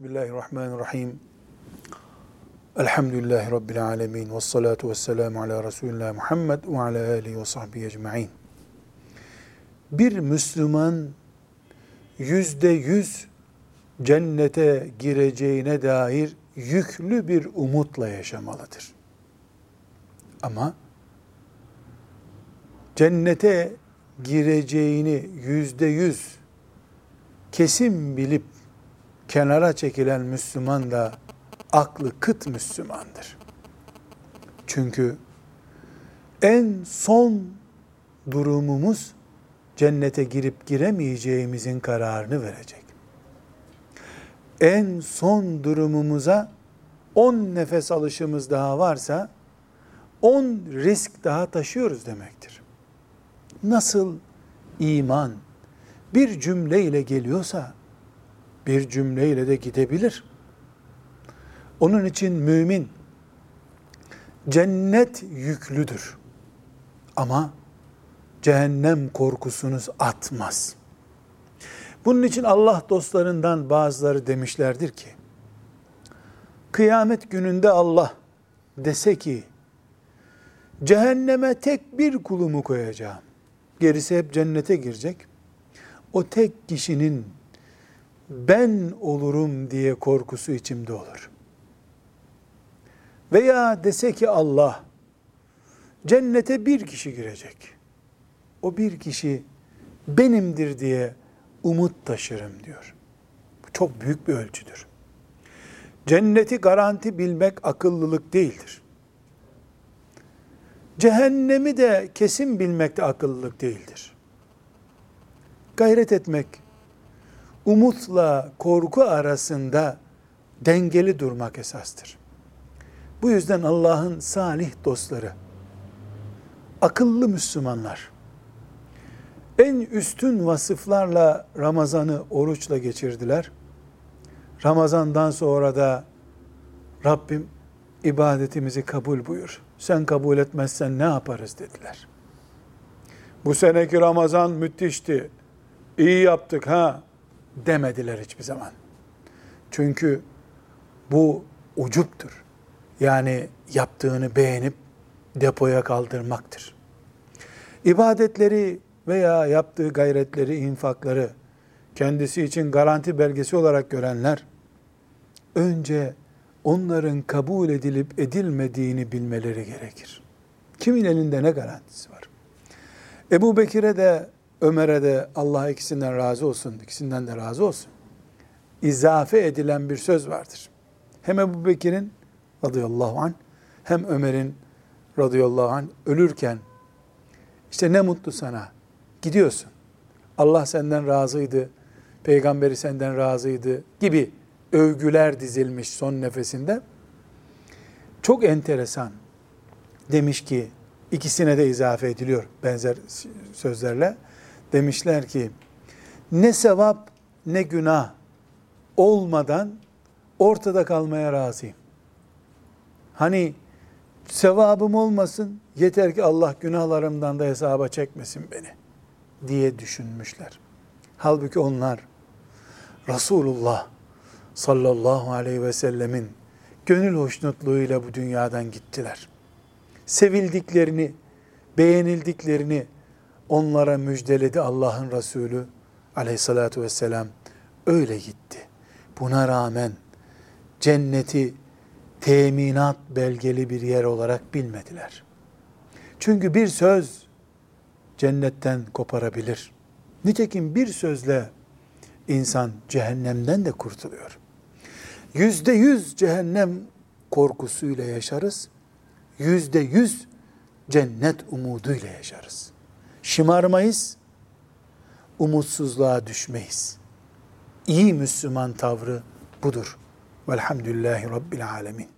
Bismillahirrahmanirrahim. Elhamdülillahi Rabbil alemin. Ve salatu ve selamu ala Resulullah Muhammed ve ala alihi ve sahbihi ecma'in. Bir Müslüman yüzde yüz cennete gireceğine dair yüklü bir umutla yaşamalıdır. Ama cennete gireceğini yüzde yüz kesin bilip kenara çekilen Müslüman da aklı kıt Müslümandır. Çünkü en son durumumuz cennete girip giremeyeceğimizin kararını verecek. En son durumumuza 10 nefes alışımız daha varsa 10 risk daha taşıyoruz demektir. Nasıl iman bir cümleyle geliyorsa bir cümleyle de gidebilir. Onun için mümin cennet yüklüdür. Ama cehennem korkusunuz atmaz. Bunun için Allah dostlarından bazıları demişlerdir ki, kıyamet gününde Allah dese ki, cehenneme tek bir kulumu koyacağım. Gerisi hep cennete girecek. O tek kişinin ben olurum diye korkusu içimde olur. Veya dese ki Allah cennete bir kişi girecek. O bir kişi benimdir diye umut taşırım diyor. Bu çok büyük bir ölçüdür. Cenneti garanti bilmek akıllılık değildir. Cehennemi de kesin bilmek de akıllılık değildir. Gayret etmek, umutla korku arasında dengeli durmak esastır. Bu yüzden Allah'ın salih dostları, akıllı Müslümanlar, en üstün vasıflarla Ramazan'ı oruçla geçirdiler. Ramazan'dan sonra da Rabbim ibadetimizi kabul buyur. Sen kabul etmezsen ne yaparız dediler. Bu seneki Ramazan müthişti. İyi yaptık ha demediler hiçbir zaman. Çünkü bu ucuptur. Yani yaptığını beğenip depoya kaldırmaktır. İbadetleri veya yaptığı gayretleri, infakları kendisi için garanti belgesi olarak görenler önce onların kabul edilip edilmediğini bilmeleri gerekir. Kimin elinde ne garantisi var? Ebu Bekir'e de Ömer'e de Allah ikisinden razı olsun, ikisinden de razı olsun. İzafe edilen bir söz vardır. Hem Ebu Bekir'in radıyallahu anh hem Ömer'in radıyallahu anh ölürken işte ne mutlu sana gidiyorsun. Allah senden razıydı, peygamberi senden razıydı gibi övgüler dizilmiş son nefesinde. Çok enteresan. Demiş ki ikisine de izafe ediliyor benzer sözlerle. Demişler ki ne sevap ne günah olmadan ortada kalmaya razıyım. Hani sevabım olmasın yeter ki Allah günahlarımdan da hesaba çekmesin beni diye düşünmüşler. Halbuki onlar Resulullah sallallahu aleyhi ve sellemin gönül hoşnutluğuyla bu dünyadan gittiler. Sevildiklerini, beğenildiklerini onlara müjdeledi Allah'ın Resulü aleyhissalatu vesselam. Öyle gitti. Buna rağmen cenneti teminat belgeli bir yer olarak bilmediler. Çünkü bir söz cennetten koparabilir. Nitekim bir sözle insan cehennemden de kurtuluyor. Yüzde yüz cehennem korkusuyla yaşarız. Yüzde yüz cennet umuduyla yaşarız. Şımarmayız, umutsuzluğa düşmeyiz. İyi Müslüman tavrı budur. Velhamdülillahi Rabbil Alemin.